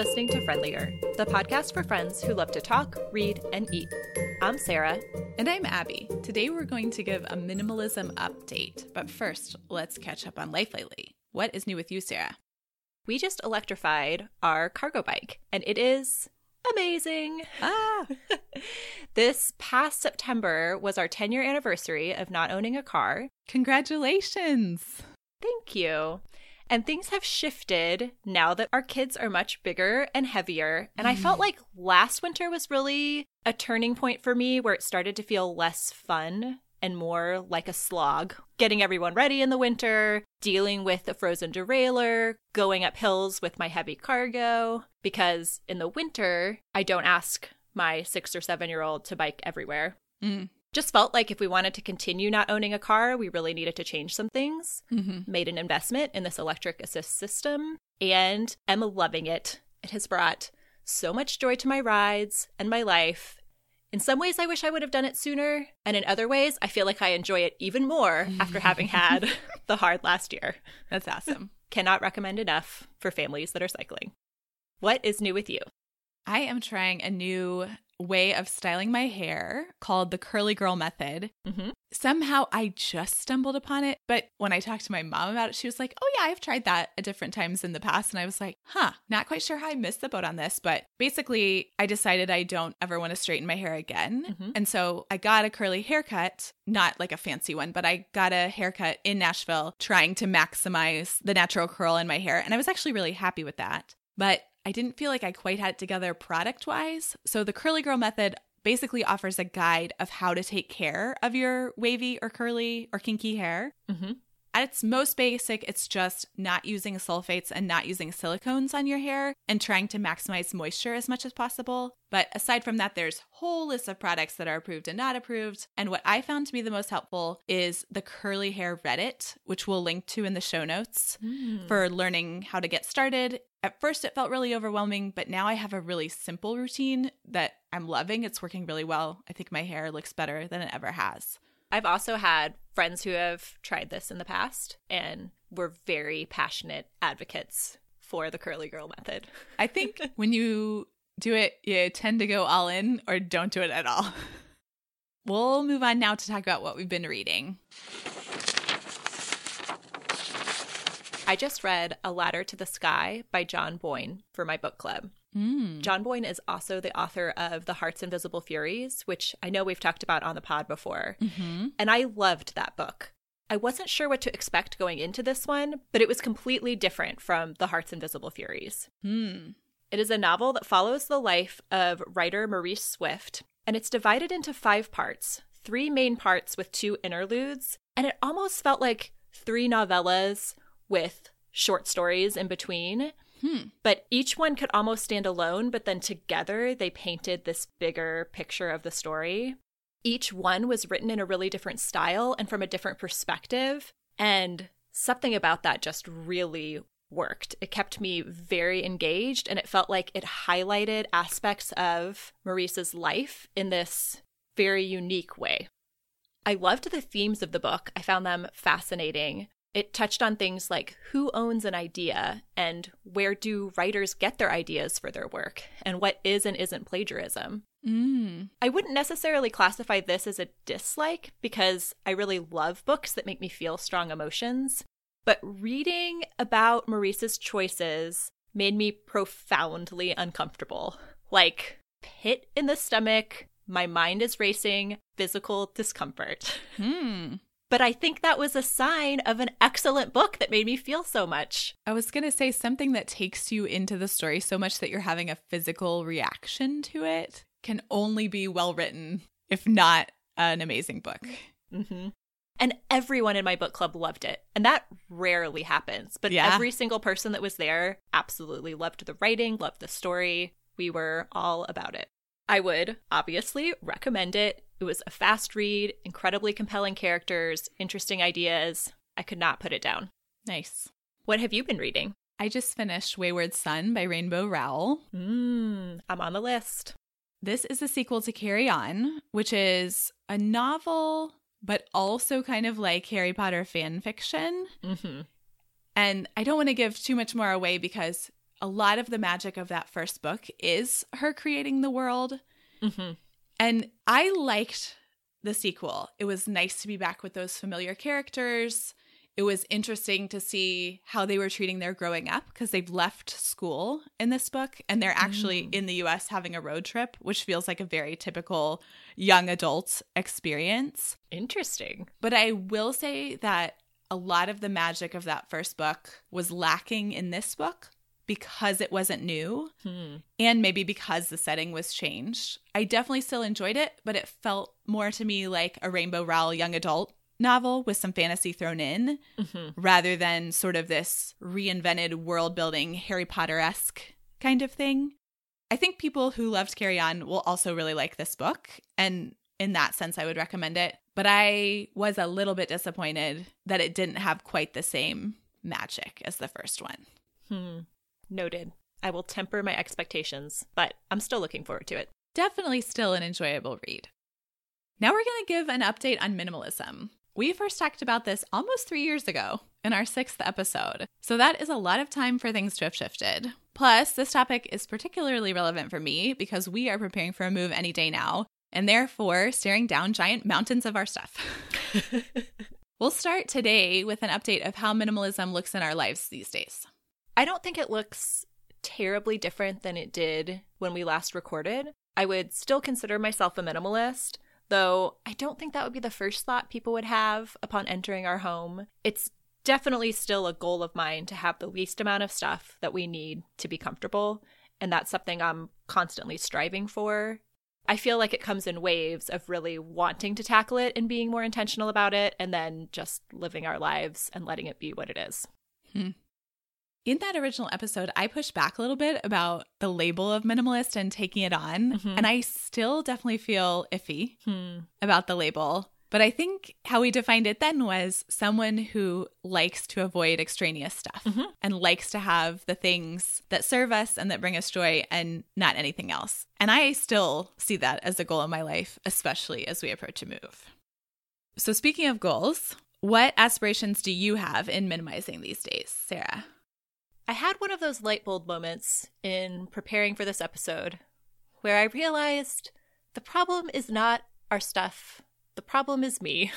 listening to Friendlier, the podcast for friends who love to talk, read, and eat. I'm Sarah. And I'm Abby. Today we're going to give a minimalism update. But first, let's catch up on life lately. What is new with you, Sarah? We just electrified our cargo bike, and it is amazing. Ah. this past September was our 10 year anniversary of not owning a car. Congratulations. Thank you. And things have shifted now that our kids are much bigger and heavier. And I felt like last winter was really a turning point for me where it started to feel less fun and more like a slog. Getting everyone ready in the winter, dealing with a frozen derailleur, going up hills with my heavy cargo. Because in the winter, I don't ask my six or seven year old to bike everywhere. Mm. Just felt like if we wanted to continue not owning a car, we really needed to change some things. Mm-hmm. Made an investment in this electric assist system and am loving it. It has brought so much joy to my rides and my life. In some ways, I wish I would have done it sooner. And in other ways, I feel like I enjoy it even more after having had the hard last year. That's awesome. Cannot recommend enough for families that are cycling. What is new with you? I am trying a new way of styling my hair called the curly girl method. Mm-hmm. Somehow I just stumbled upon it, but when I talked to my mom about it, she was like, "Oh yeah, I've tried that at different times in the past." And I was like, "Huh, not quite sure how I missed the boat on this, but basically I decided I don't ever want to straighten my hair again." Mhm. And so I got a curly haircut, not like a fancy one, but I got a haircut in Nashville trying to maximize the natural curl in my hair, and I was actually really happy with that. But I didn't feel like I quite had it together product wise. So the Curly Girl method basically offers a guide of how to take care of your wavy or curly or kinky hair. Mm-hmm. At its most basic, it's just not using sulfates and not using silicones on your hair and trying to maximize moisture as much as possible. But aside from that, there's whole list of products that are approved and not approved. And what I found to be the most helpful is the curly hair Reddit, which we'll link to in the show notes Mm. for learning how to get started. At first, it felt really overwhelming, but now I have a really simple routine that I'm loving. It's working really well. I think my hair looks better than it ever has. I've also had friends who have tried this in the past and were very passionate advocates for the curly girl method. I think when you do it, you tend to go all in or don't do it at all. We'll move on now to talk about what we've been reading. I just read A Ladder to the Sky by John Boyne for my book club. Mm. John Boyne is also the author of The Heart's Invisible Furies, which I know we've talked about on the pod before. Mm-hmm. And I loved that book. I wasn't sure what to expect going into this one, but it was completely different from The Heart's Invisible Furies. Hmm. It is a novel that follows the life of writer Maurice Swift, and it's divided into five parts three main parts with two interludes, and it almost felt like three novellas with short stories in between. Hmm. But each one could almost stand alone, but then together they painted this bigger picture of the story. Each one was written in a really different style and from a different perspective. And something about that just really worked. It kept me very engaged and it felt like it highlighted aspects of Maurice's life in this very unique way. I loved the themes of the book. I found them fascinating. It touched on things like who owns an idea and where do writers get their ideas for their work and what is and isn't plagiarism. Mm. I wouldn't necessarily classify this as a dislike because I really love books that make me feel strong emotions. But reading about Maurice's choices made me profoundly uncomfortable. Like, pit in the stomach, my mind is racing, physical discomfort. Hmm. But I think that was a sign of an excellent book that made me feel so much. I was going to say something that takes you into the story so much that you're having a physical reaction to it can only be well written, if not an amazing book. hmm And everyone in my book club loved it. And that rarely happens. But Yeah. every single person that was there absolutely loved the writing, loved the story. We were all about it. I would obviously recommend it. It was a fast read, incredibly compelling characters, interesting ideas. I could not put it down. Nice. What have you been reading? I just finished Wayward Son by Rainbow Rowell. Mmm, I'm on the list. This is a sequel to Carry On, which is a novel, but also kind of like Harry Potter fan fiction. Mm-hmm. And I don't want to give too much more away because a lot of the magic of that first book is her creating the world. Mm-hmm. And I liked the sequel. It was nice to be back with those familiar characters. It was interesting to see how they were treating their growing up because they've left school in this book and they're actually Mm. in the US having a road trip, which feels like a very typical young adult experience. Interesting. But I will say that a lot of the magic of that first book was lacking in this book because it wasn't new Hmm. and maybe because the setting was changed. I definitely still enjoyed it, but it felt more to me like a Rainbow Rowell young adult novel with some fantasy thrown in Mm-hmm. rather than sort of this reinvented world building Harry Potter esque kind of thing. I think people who loved Carry On will also really like this book. And in that sense, I would recommend it. But I was a little bit disappointed that it didn't have quite the same magic as the first one. Hmm. Noted. I will temper my expectations, but I'm still looking forward to it. Definitely still an enjoyable read. Now we're going to give an update on minimalism. We first talked about this almost three years ago in our sixth episode, so that is a lot of time for things to have shifted. Plus, this topic is particularly relevant for me because we are preparing for a move any day now, and therefore staring down giant mountains of our stuff. we'll start today with an update of how minimalism looks in our lives these days. I don't think it looks terribly different than it did when we last recorded. I would still consider myself a minimalist, though I don't think that would be the first thought people would have upon entering our home. It's definitely still a goal of mine to have the least amount of stuff that we need to be comfortable, and that's something I'm constantly striving for. I feel like it comes in waves of really wanting to tackle it and being more intentional about it, and then just living our lives and letting it be what it is. Hmm. In that original episode, I pushed back a little bit about the label of minimalist and taking it on. Mhm. And I still definitely feel iffy Hmm. about the label. But I think how we defined it then was someone who likes to avoid extraneous stuff Mhm. and likes to have the things that serve us and that bring us joy and not anything else. And I still see that as a goal in my life, especially as we approach a move. So, speaking of goals, what aspirations do you have in minimizing these days, Sarah? I had one of those light bulb moments in preparing for this episode where I realized the problem is not our stuff, the problem is me.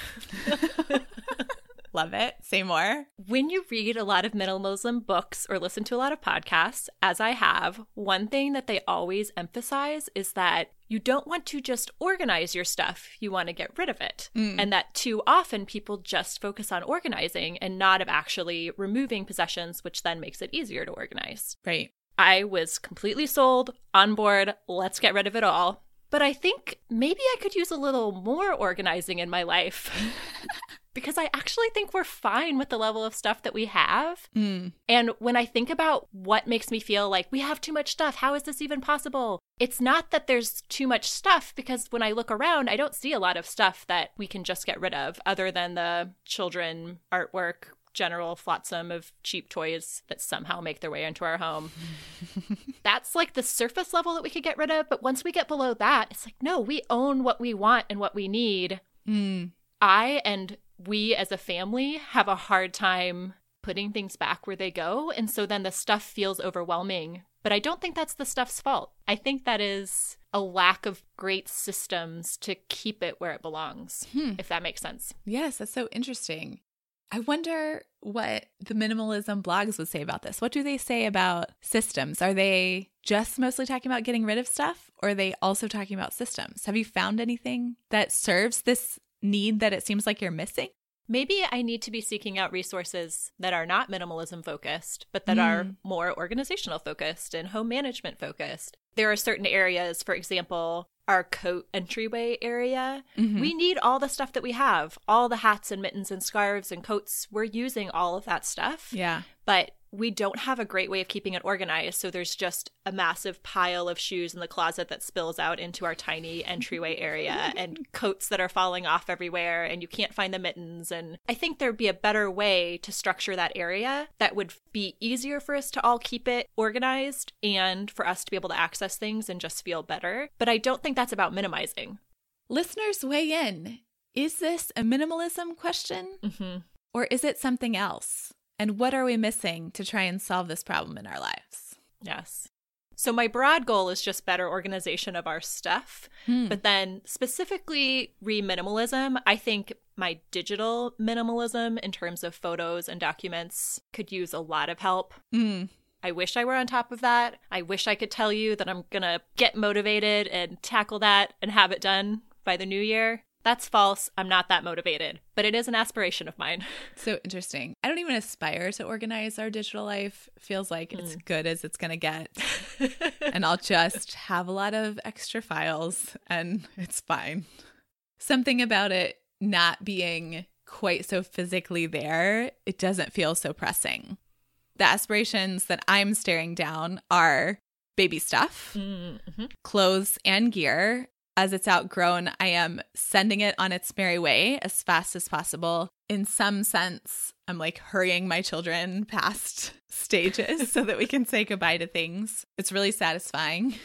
Love it. Say more. when you read a lot of Middle minimalism books or listen to a lot of podcasts, as I have, one thing that they always emphasize is that you don't want to just organize your stuff, you want to get rid of it. Mm. And that too often people just focus on organizing and not of actually removing possessions, which then makes it easier to organize. Right. I was completely sold, on board, let's get rid of it all. But I think maybe I could use a little more organizing in my life. because I actually think we're fine with the level of stuff that we have. Mm. And when I think about what makes me feel like we have too much stuff, how is this even possible? It's not that there's too much stuff because when I look around, I don't see a lot of stuff that we can just get rid of other than the children artwork, general flotsam of cheap toys that somehow make their way into our home. That's like the surface level that we could get rid of. But once we get below that, it's like, no, we own what we want and what we need. Mm. I and we as a family have a hard time putting things back where they go. And so then the stuff feels overwhelming. But I don't think that's the stuff's fault. I think that is a lack of great systems to keep it where it belongs, Hmm. if that makes sense. Yes, that's so interesting. I wonder what the minimalism blogs would say about this. What do they say about systems? Are they just mostly talking about getting rid of stuff or are they also talking about systems? Have you found anything that serves this need that it seems like you're missing? Maybe I need to be seeking out resources that are not minimalism focused, but that are Mm. more organizational focused and home management focused. There are certain areas, for example, our coat entryway area. Mhm. We need all the stuff that we have, all the hats and mittens and scarves and coats. We're using all of that stuff. Yeah. But we don't have a great way of keeping it organized. So there's just a massive pile of shoes in the closet that spills out into our tiny entryway area and coats that are falling off everywhere and you can't find the mittens. And I think there'd be a better way to structure that area that would be easier for us to all keep it organized and for us to be able to access things and just feel better. But I don't think that's about minimizing. Listeners, weigh in. Is this a minimalism question Mm-hmm. or is it something else? And what are we missing to try and solve this problem in our lives? Yes. So my broad goal is just better organization of our stuff. Hmm. But then specifically re minimalism, I think my digital minimalism in terms of photos and documents could use a lot of help. Mm. I wish I were on top of that. I wish I could tell you that I'm going to get motivated and tackle that and have it done by the new year. That's false. I'm not that motivated, but it is an aspiration of mine. So interesting. I don't even aspire to organize our digital life. Feels like it's good as it's going to get. and I'll just have a lot of extra files and it's fine. Something about it not being quite so physically there, it doesn't feel so pressing. The aspirations that I'm staring down are baby stuff, mm-hmm. clothes, and gear. As it's outgrown, I am sending it on its merry way as fast as possible. In some sense, I'm like hurrying my children past stages so that we can say goodbye to things. It's really satisfying.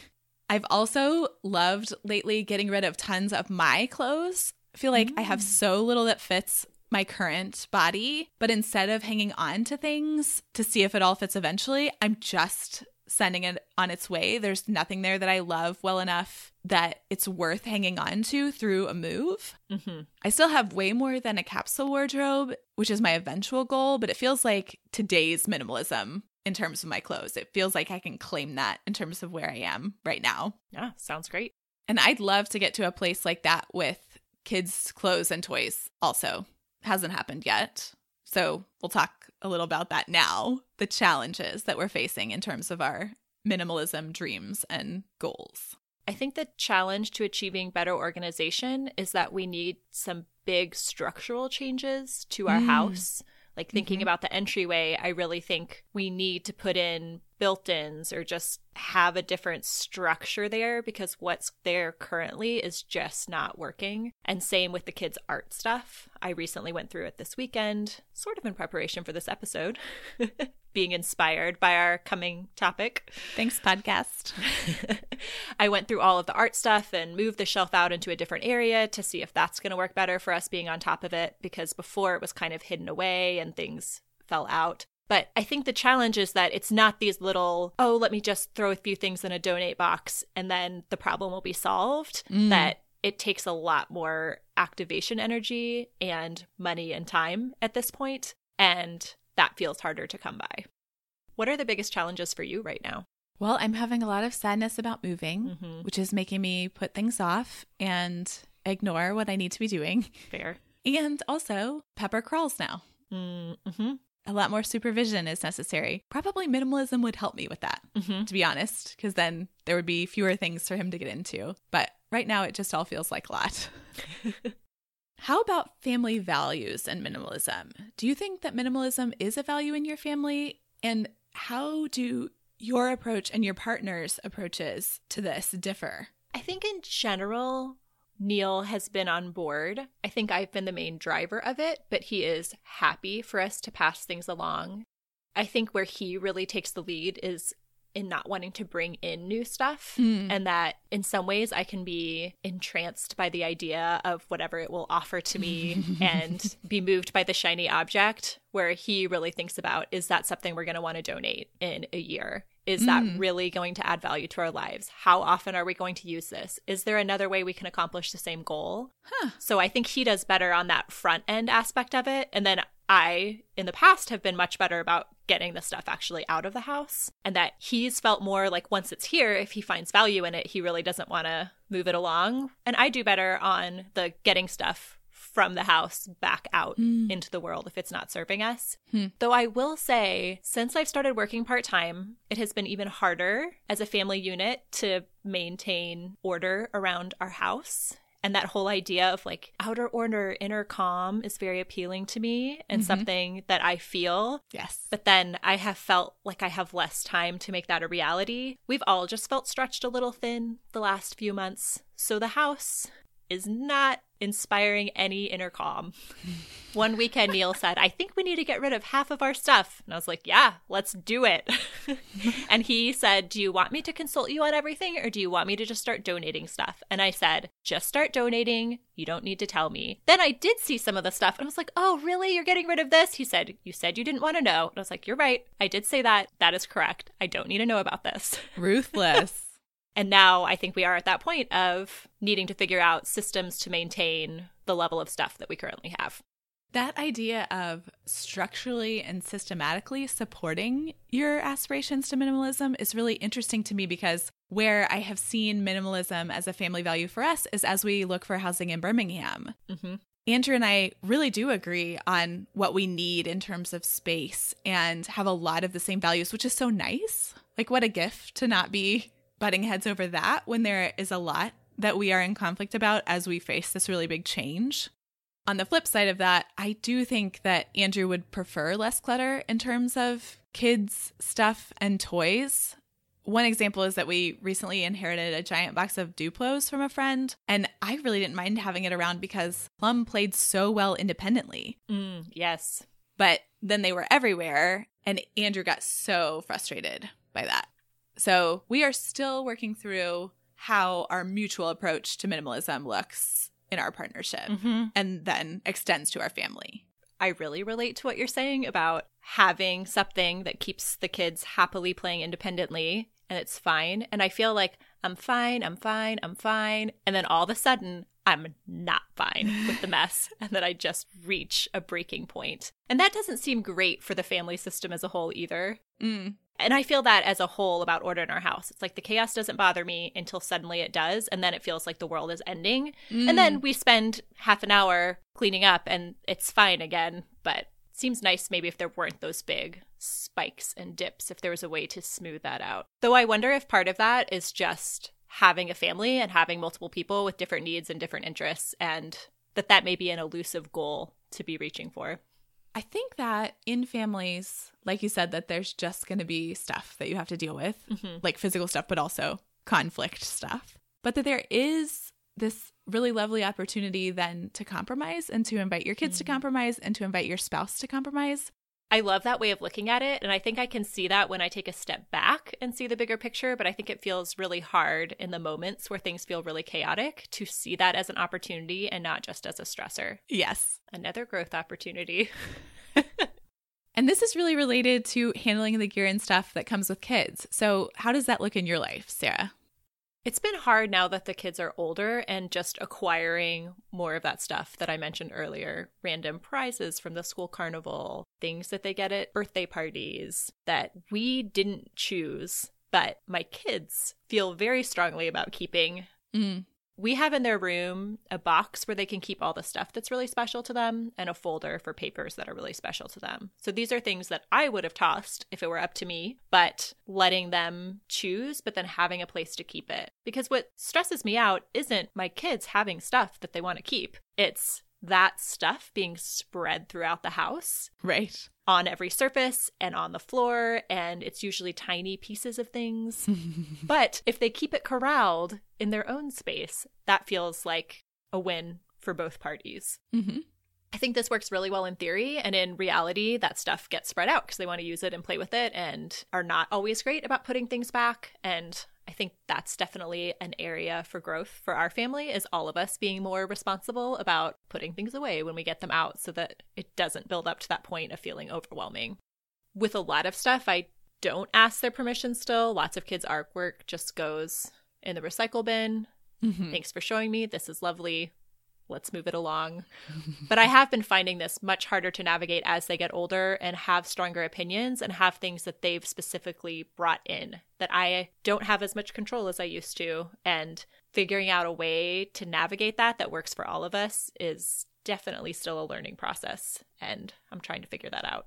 I've also loved lately getting rid of tons of my clothes. I feel like I have so little that fits my current body, but instead of hanging on to things to see if it all fits eventually, I'm just sending it on its way. There's nothing there that I love well enough that it's worth hanging on to through a move. Mm-hmm. I still have way more than a capsule wardrobe, which is my eventual goal, but it feels like today's minimalism in terms of my clothes. It feels like I can claim that in terms of where I am right now. Yeah, sounds great. And I'd love to get to a place like that with kids' clothes and toys also. Hasn't happened yet. So we'll talk a little about that now the challenges that we're facing in terms of our minimalism dreams and goals. I think the challenge to achieving better organization is that we need some big structural changes to our Mm. house. Like thinking Mhm. about the entryway, I really think we need to put in built ins or just have a different structure there because what's there currently is just not working. And same with the kids' art stuff. I recently went through it this weekend, sort of in preparation for this episode, being inspired by our coming topic. Thanks, podcast. I went through all of the art stuff and moved the shelf out into a different area to see if that's going to work better for us being on top of it because before it was kind of hidden away and things fell out. But I think the challenge is that it's not these little, oh, let me just throw a few things in a donate box and then the problem will be solved. Mm. That it takes a lot more activation energy and money and time at this point, And that feels harder to come by. What are the biggest challenges for you right now? Well, I'm having a lot of sadness about moving, Mhm. which is making me put things off and ignore what I need to be doing. Fair. And also, Pepper crawls now. Mm-hmm. A lot more supervision is necessary. Probably minimalism would help me with that, Mm-hmm. to be honest, because then there would be fewer things for him to get into. But right now, it just all feels like a lot. How about family values and minimalism? Do you think that minimalism is a value in your family? And how do your approach and your partner's approaches to this differ? I think in general, Neil has been on board. I think I've been the main driver of it, but he is happy for us to pass things along. I think where he really takes the lead is in not wanting to bring in new stuff. Mm. And that in some ways I can be entranced by the idea of whatever it will offer to me and be moved by the shiny object, where he really thinks about is that something we're going to want to donate in a year? Is that Mm. really going to add value to our lives? How often are we going to use this? Is there another way we can accomplish the same goal? Huh. So I think he does better on that front end aspect of it. And then I, in the past, have been much better about getting the stuff actually out of the house. And that he's felt more like once it's here, if he finds value in it, he really doesn't want to move it along. And I do better on the getting stuff from the house back out Mm. into the world if it's not serving us. Hmm. Though I will say, since I've started working part time, it has been even harder as a family unit to maintain order around our house. And that whole idea of like outer order, inner calm is very appealing to me and Mhm. something that I feel. Yes. But then I have felt like I have less time to make that a reality. We've all just felt stretched a little thin the last few months. So the house is not inspiring any inner calm. One weekend, Neil said, I think we need to get rid of half of our stuff. And I was like, Yeah, let's do it. and he said, Do you want me to consult you on everything or do you want me to just start donating stuff? And I said, Just start donating. You don't need to tell me. Then I did see some of the stuff and I was like, Oh, really? You're getting rid of this? He said, You said you didn't want to know. And I was like, You're right. I did say that. That is correct. I don't need to know about this. Ruthless. And now I think we are at that point of needing to figure out systems to maintain the level of stuff that we currently have. That idea of structurally and systematically supporting your aspirations to minimalism is really interesting to me because where I have seen minimalism as a family value for us is as we look for housing in Birmingham. Mm-hmm. Andrew and I really do agree on what we need in terms of space and have a lot of the same values, which is so nice. Like, what a gift to not be butting heads over that when there is a lot that we are in conflict about as we face this really big change. On the flip side of that, I do think that Andrew would prefer less clutter in terms of kids' stuff and toys. One example is that we recently inherited a giant box of Duplos from a friend, and I really didn't mind having it around because Plum played so well independently. Mm, yes. But then they were everywhere, and Andrew got so frustrated by that. So we are still working through how our mutual approach to minimalism looks in our partnership mm-hmm. and then extends to our family. I really relate to what you're saying about having something that keeps the kids happily playing independently and it's fine. And I feel like I'm fine, I'm fine, I'm fine. And then all of a sudden, I'm not fine with the mess and that I just reach a breaking point. And that doesn't seem great for the family system as a whole either. Mm. And I feel that as a whole about order in our house. It's like the chaos doesn't bother me until suddenly it does. And then it feels like the world is ending. Mm. And then mm. we spend half an hour cleaning up and it's fine again. But seems nice maybe if there weren't those big spikes and dips, if there was a way to smooth that out. Though I wonder if part of that is just having a family and having multiple people with different needs and different interests, and that that may be an elusive goal to be reaching for. I think that in families, like you said, that there's just going to be stuff that you have to deal with, mm-hmm. like physical stuff, but also conflict stuff. But that there is this really lovely opportunity then to compromise and to invite your kids mm-hmm. to compromise and to invite your spouse to compromise. I love that way of looking at it. And I think I can see that when I take a step back and see the bigger picture. But I think it feels really hard in the moments where things feel really chaotic to see that as an opportunity and not just as a stressor. Yes another growth opportunity. and this is really related to handling the gear and stuff that comes with kids. So, how does that look in your life, Sarah? It's been hard now that the kids are older and just acquiring more of that stuff that I mentioned earlier random prizes from the school carnival, things that they get at birthday parties that we didn't choose, but my kids feel very strongly about keeping. Mm we have in their room a box where they can keep all the stuff that's really special to them and a folder for papers that are really special to them. So these are things that I would have tossed if it were up to me, but letting them choose, but then having a place to keep it. Because what stresses me out isn't my kids having stuff that they want to keep, it's that stuff being spread throughout the house. Right. On every surface and on the floor, and it's usually tiny pieces of things. but if they keep it corralled in their own space, that feels like a win for both parties. Mm-hmm. I think this works really well in theory, and in reality, that stuff gets spread out because they want to use it and play with it and are not always great about putting things back. And I think that's definitely an area for growth for our family is all of us being more responsible about putting things away when we get them out so that it doesn't build up to that point of feeling overwhelming. With a lot of stuff, I don't ask their permission still. Lots of kids' artwork just goes in the recycle bin. Mm-hmm. Thanks for showing me. This is lovely let's move it along. but I have been finding this much harder to navigate as they get older and have stronger opinions and have things that they've specifically brought in that I don't have as much control as I used to. And figuring out a way to navigate that that works for all of us is definitely still a learning process. And I'm trying to figure that out.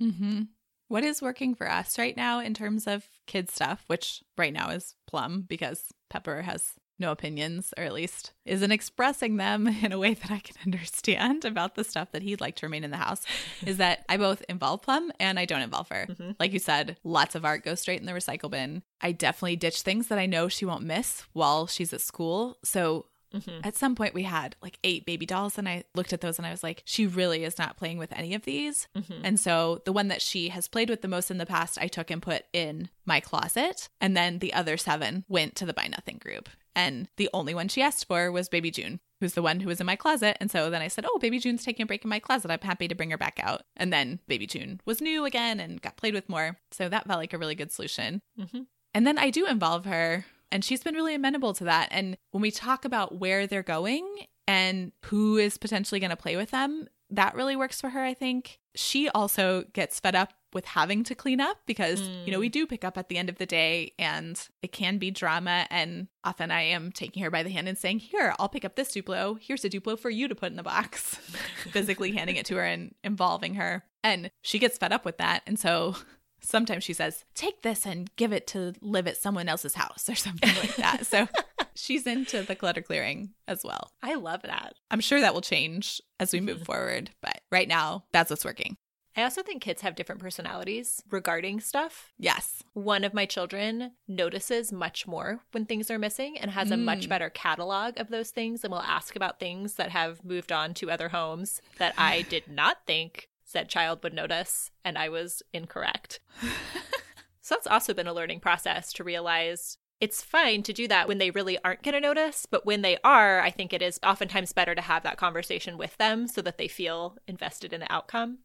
Mm-hmm. What is working for us right now in terms of kid stuff, which right now is Plum because Pepper has no opinions, or at least isn't expressing them in a way that I can understand about the stuff that he'd like to remain in the house, is that I both involve Plum and I don't involve her. Mm-hmm. Like you said, lots of art goes straight in the recycle bin. I definitely ditch things that I know she won't miss while she's at school. So Mhm. At some point, we had like eight baby dolls, and I looked at those and I was like, she really is not playing with any of these. Mhm. And so the one that she has played with the most in the past, I took and put in my closet. And then the other seven went to the Buy Nothing group. And the only one she asked for was Baby June, who's the one who was in my closet. And so then I said, Oh, Baby June's taking a break in my closet. I'm happy to bring her back out. And then Baby June was new again and got played with more. So that felt like a really good solution. Mhm. And then I do involve her, and she's been really amenable to that. And when we talk about where they're going and who is potentially going to play with them, that really works for her, I think. She also gets fed up with having to clean up because, you know, we mm. do pick up at the end of the day and it can be drama. And often I am taking her by the hand and saying, Here, I'll pick up this Duplo. Here's a Duplo for you to put in the box, physically handing it to her and involving her. And she gets fed up with that. And so sometimes she says, Take this and give it to live at someone else's house or something like that. So she's into the clutter clearing as well. I love that. I'm sure that will change as we move mm-hmm. forward, but right now, that's what's working. I also think kids have different personalities regarding stuff. Yes. One of my children notices much more when things are missing and has a much Mm. better catalog of those things and will ask about things that have moved on to other homes that I did not think said child would notice, and I was incorrect. so that's also been a learning process to realize it's fine to do that when they really aren't going to notice, but when they are, I think it is oftentimes better to have that conversation with them so that they feel invested in the outcome.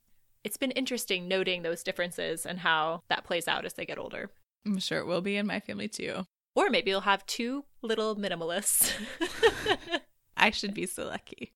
It's been interesting noting those differences and how that plays out as they get older. I'm sure it will be in my family too. Or maybe you'll have two little minimalists. I should be so lucky.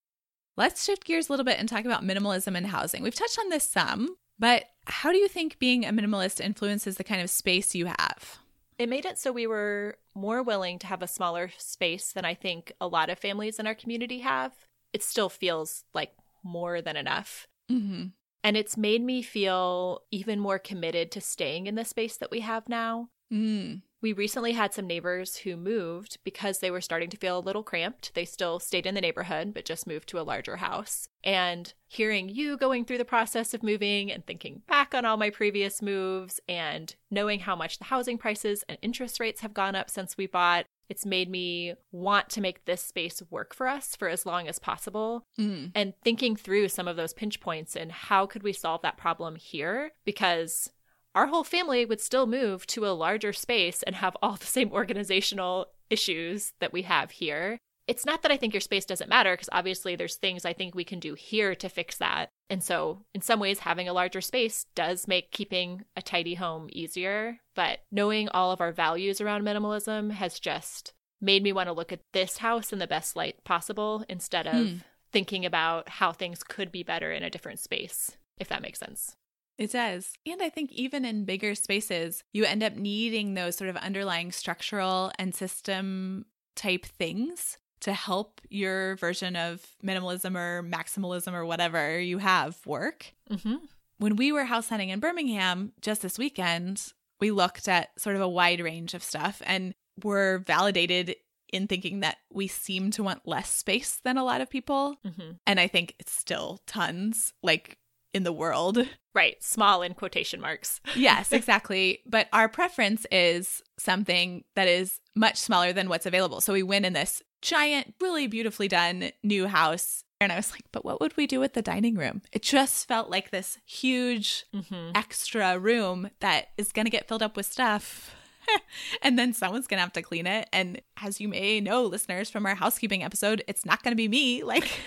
Let's shift gears a little bit and talk about minimalism in housing. We've touched on this some, but how do you think being a minimalist influences the kind of space you have? it made it so we were more willing to have a smaller space than I think a lot of families in our community have. It still feels like more than enough. Mm-hmm. And it's made me feel even more committed to staying in the space that we have now. Mm. We recently had some neighbors who moved because they were starting to feel a little cramped. They still stayed in the neighborhood, but just moved to a larger house. And hearing you going through the process of moving and thinking back on all my previous moves and knowing how much the housing prices and interest rates have gone up since we bought, it's made me want to make this space work for us for as long as possible Mm. and thinking through some of those pinch points and how could we solve that problem here because our whole family would still move to a larger space and have all the same organizational issues that we have here. It's not that I think your space doesn't matter because obviously there's things I think we can do here to fix that. And so, in some ways, having a larger space does make keeping a tidy home easier. But knowing all of our values around minimalism has just made me want to look at this house in the best light possible instead of Hmm. thinking about how things could be better in a different space, if that makes sense. It does. And I think even in bigger spaces, you end up needing those sort of underlying structural and system type things to help your version of minimalism or maximalism or whatever you have work. Mm-hmm. When we were house hunting in Birmingham just this weekend, we looked at sort of a wide range of stuff and were validated in thinking that we seem to want less space than a lot of people. Mm-hmm. And I think it's still tons, like in the world. Right. Small in quotation marks. Yes, exactly. But our preference is something that is much smaller than what's available. So we went in this giant, really beautifully done new house. And I was like, but what would we do with the dining room? It just felt like this huge Mm-hmm. extra room that is going to get filled up with stuff. and then someone's going to have to clean it. And as you may know, listeners from our housekeeping episode, it's not going to be me. Like,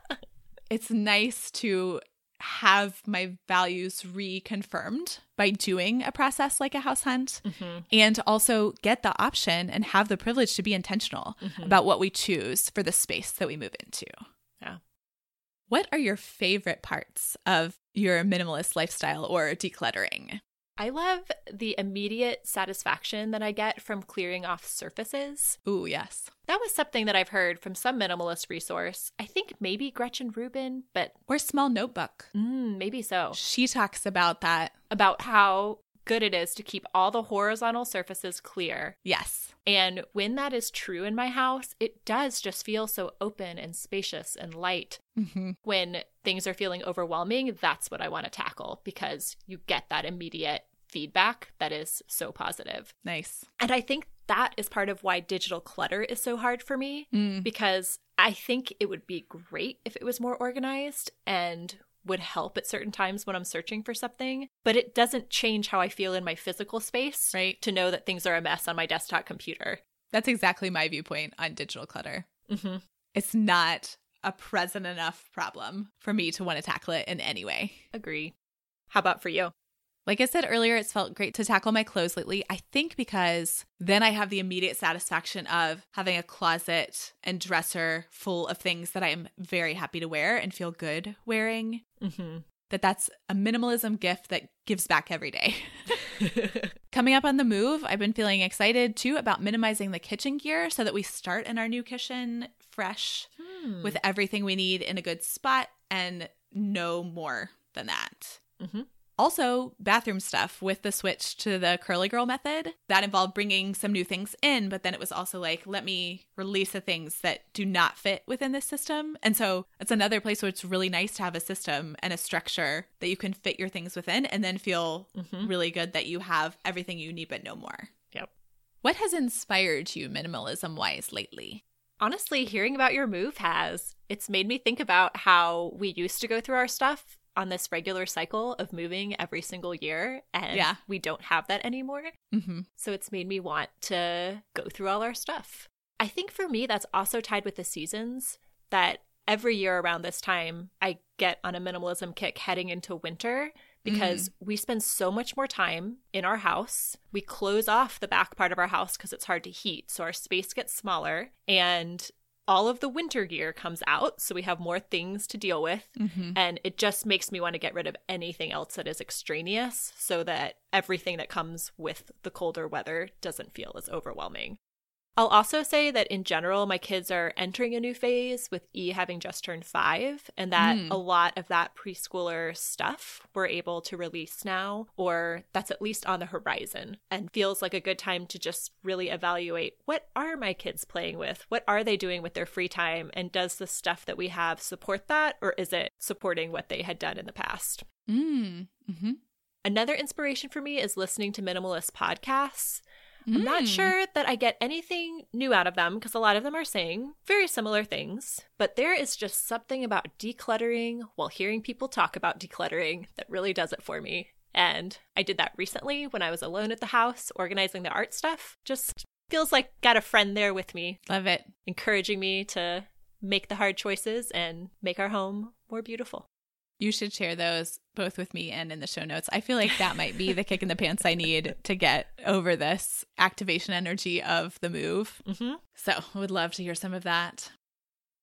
it's nice to have my values reconfirmed by doing a process like a house hunt Mm-hmm. and also get the option and have the privilege to be intentional Mhm. about what we choose for the space that we move into. Yeah. What are your favorite parts of your minimalist lifestyle or decluttering? I love the immediate satisfaction that I get from clearing off surfaces. Ooh, yes. That was something that I've heard from some minimalist resource. I think maybe Gretchen Rubin, but Or small notebook. mm, maybe so. She talks about that. About how good it is to keep all the horizontal surfaces clear. Yes. And when that is true in my house, it does just feel so open and spacious and light. hmm When things are feeling overwhelming, that's what I want to tackle because you get that immediate feedback that is so positive. Nice. And I think that is part of why digital clutter is so hard for me Mm. because I think it would be great if it was more organized and would help at certain times when I'm searching for something, but it doesn't change how I feel in my physical space Right. to know that things are a mess on my desktop computer. That's exactly my viewpoint on digital clutter. Mm-hmm. It's not a present enough problem for me to want to tackle it in any way. Agree. How about for you? Like I said earlier, it's felt great to tackle my clothes lately. I think because then I have the immediate satisfaction of having a closet and dresser full of things that I am very happy to wear and feel good wearing. Mm-hmm. That that's a minimalism gift that gives back every day. Coming up on the move, I've been feeling excited too about minimizing the kitchen gear so that we start in our new kitchen fresh Hmm. with everything we need in a good spot and no more than that. Mhm. Also, bathroom stuff with the switch to the curly girl method. That involved bringing some new things in, but then it was also like, let me release the things that do not fit within this system. And so it's another place where it's really nice to have a system and a structure that you can fit your things within and then feel Mhm. really good that you have everything you need but no more. Yep. What has inspired you minimalism wise lately? Honestly, hearing about your move has. It's made me think about how we used to go through our stuff on this regular cycle of moving every single year, and Yeah. we don't have that anymore. Mm-hmm. So it's made me want to go through all our stuff. I think for me, that's also tied with the seasons that every year around this time, I get on a minimalism kick heading into winter because we spend so much more time in our house. We close off the back part of our house because it's hard to heat. So our space gets smaller and all of the winter gear comes out. So we have more things to deal with. Mm-hmm. And it just makes me want to get rid of anything else that is extraneous so that everything that comes with the colder weather doesn't feel as overwhelming. I'll also say that in general, my kids are entering a new phase with E having just turned five, and that Mm. a lot of that preschooler stuff we're able to release now, or that's at least on the horizon, and feels like a good time to just really evaluate what are my kids playing with? What are they doing with their free time? And does the stuff that we have support that, or is it supporting what they had done in the past? Mm. Mm-hmm. Another inspiration for me is listening to minimalist podcasts. I'm not Mm. sure that I get anything new out of them because a lot of them are saying very similar things, but there is just something about decluttering while hearing people talk about decluttering that really does it for me. And I did that recently when I was alone at the house organizing the art stuff. Just feels like got a friend there with me, Love it. encouraging me to make the hard choices and make our home more beautiful. You should share those both with me and in the show notes. I feel like that might be the kick in the pants I need to get over this activation energy of the move. Mm-hmm. So I would love to hear some of that.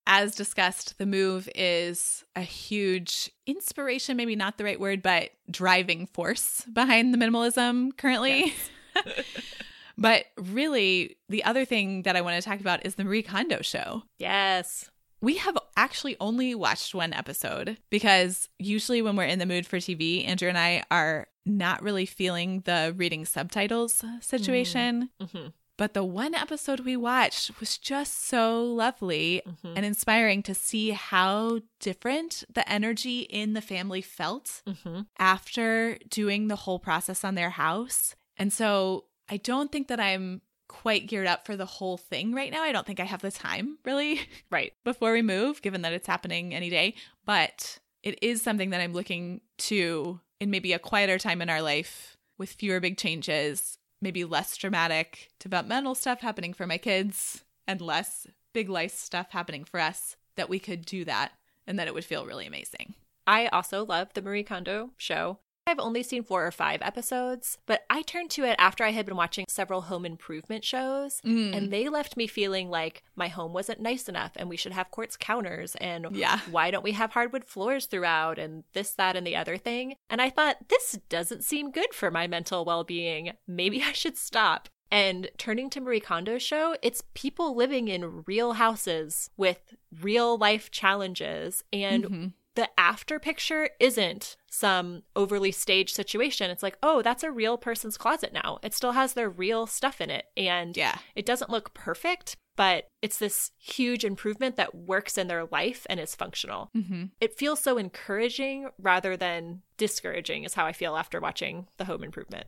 As discussed, the move is a huge inspiration, maybe not the right word, but driving force behind the minimalism currently. but really, the other thing that I want to talk about is the Marie Kondo show. Yes. We have actually only watched one episode because usually when we're in the mood for TV, Andrew and I are not really feeling the reading subtitles situation. Mm-hmm. But the one episode we watched was just so lovely Mm-hmm. and inspiring to see how different the energy in the family felt Mm-hmm. after doing the whole process on their house. And so I don't think that I'm quite geared up for the whole thing right now. I don't think I have the time really Right. before we move, given that it's happening any day. But it is something that I'm looking to in maybe a quieter time in our life with fewer big changes, maybe less dramatic developmental stuff happening for my kids and less big life stuff happening for us, that we could do that and that it would feel really amazing. I also love the Marie Kondo show. I've only seen four or five episodes, but I turned to it after I had been watching several home improvement shows, Mm. and they left me feeling like my home wasn't nice enough and we should have quartz counters and Yeah. why don't we have hardwood floors throughout and this, that, and the other thing. And I thought, this doesn't seem good for my mental well being. Maybe I should stop. And turning to Marie Kondo's show, it's people living in real houses with real life challenges and Mhm. The after picture isn't some overly staged situation. It's like, oh, that's a real person's closet now. It still has their real stuff in it. And Yeah. it doesn't look perfect, but it's this huge improvement that works in their life and is functional. hmm It feels so encouraging rather than discouraging, is how I feel after watching the home improvement.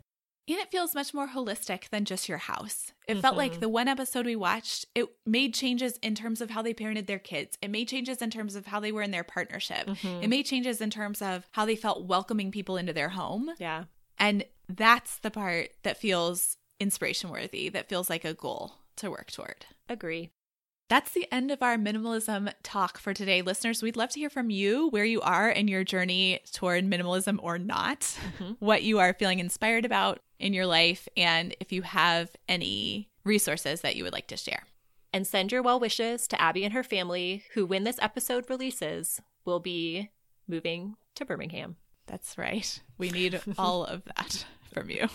And it feels much more holistic than just your house. It felt like mm-hmm. the one episode we watched, it made changes in terms of how they parented their kids. It made changes in terms of how they were in their partnership. Mm-hmm. It made changes in terms of how they felt welcoming people into their home. Yeah. And that's the part that feels inspiration worthy, that feels like a goal to work toward. Agree. That's the end of our minimalism talk for today. Listeners, we'd love to hear from you where you are in your journey toward minimalism or not, mm-hmm. what you are feeling inspired about in your life, and if you have any resources that you would like to share. And send your well wishes to Abby and her family, who, when this episode releases, will be moving to Birmingham. That's right. We need all of that from you.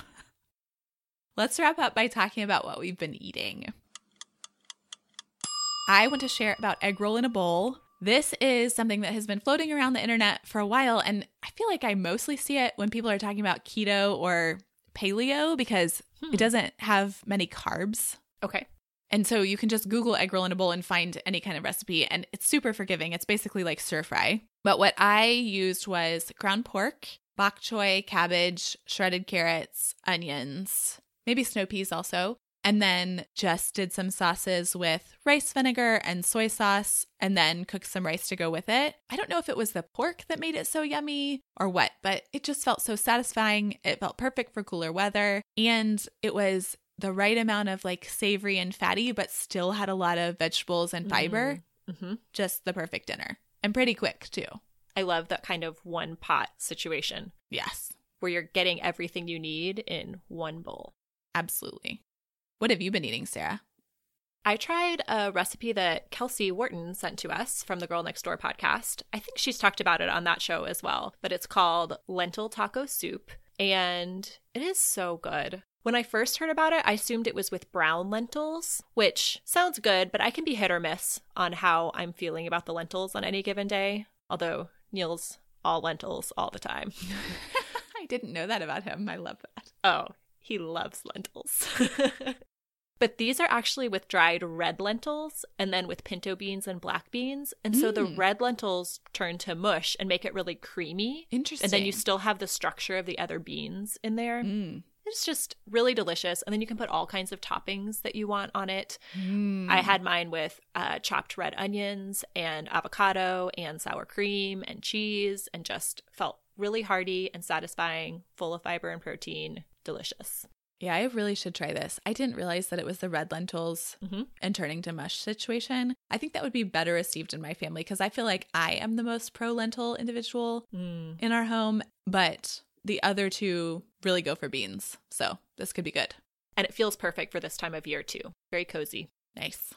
Let's wrap up by talking about what we've been eating. I want to share about egg roll in a bowl. This is something that has been floating around the internet for a while, and I feel like I mostly see it when people are talking about keto or paleo because it hmm. doesn't have many carbs. Okay. And so you can just Google egg roll in a bowl and find any kind of recipe, and it's super forgiving. It's basically like stir fry. But what I used was ground pork, bok choy, cabbage, shredded carrots, onions, maybe snow peas also. And then just did some sauces with rice vinegar and soy sauce, and then cooked some rice to go with it. I don't know if it was the pork that made it so yummy or what, but it just felt so satisfying. It felt perfect for cooler weather. And it was the right amount of like savory and fatty, but still had a lot of vegetables and fiber. Mm-hmm. Just the perfect dinner. And pretty quick, too. I love that kind of one pot situation Yes, where you're getting everything you need in one bowl. absolutely. What have you been eating, Sarah? I tried a recipe that Kelsey Wharton sent to us from the Girl Next Door podcast. I think she's talked about it on that show as well, but it's called lentil taco soup, and it is so good. When I first heard about it, I assumed it was with brown lentils, which sounds good, but I can be hit or miss on how I'm feeling about the lentils on any given day. Although Neil's all lentils all the time. I didn't know that about him. I love that. Oh, he loves lentils. but these are actually with dried red lentils and then with pinto beans and black beans. And so the Mm. red lentils turn to mush and make it really creamy. Interesting. And then you still have the structure of the other beans in there. Mm. It's just really delicious. And then you can put all kinds of toppings that you want on it. Mm. I had mine with uh, chopped red onions and avocado and sour cream and cheese and just felt really hearty and satisfying, full of fiber and protein. Delicious. Yeah, I really should try this. I didn't realize that it was the red lentils Mhm. and turning to mush situation. I think that would be better received in my family because I feel like I am the most pro lentil individual Mm. in our home, but the other two really go for beans. So this could be good. And it feels perfect for this time of year, too. Very cozy. Nice.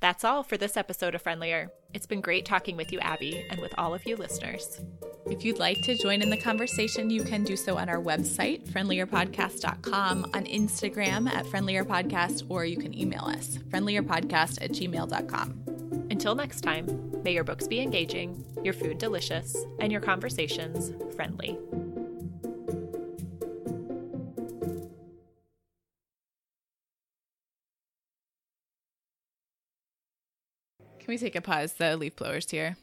That's all for this episode of Friendlier. It's been great talking with you, Abby, and with all of you listeners. If you'd like to join in the conversation, you can do so on our website, friendlierpodcast.com, on Instagram at friendlierpodcast, or you can email us, friendlierpodcast at gmail.com. Until next time, may your books be engaging, your food delicious, and your conversations friendly. Can we take a pause? The leaf blower's here.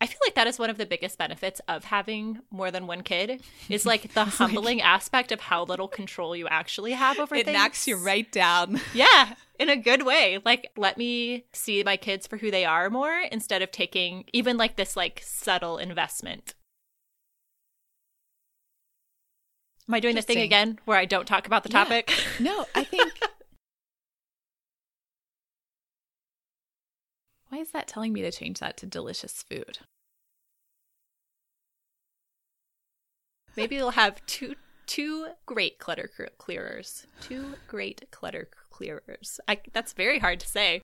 I feel like that is one of the biggest benefits of having more than one kid is like the humbling aspect of how little control you actually have over It things. It knocks you right down. Yeah, in a good way. Like let me see my kids for who they are more instead of taking even like this like subtle investment. Am I doing the thing again where I don't talk about the Yeah. topic? No, I think. Why is that telling me to change that to delicious food? Maybe we'll have two two great clutter clearers. Two great clutter clearers. I, that's very hard to say.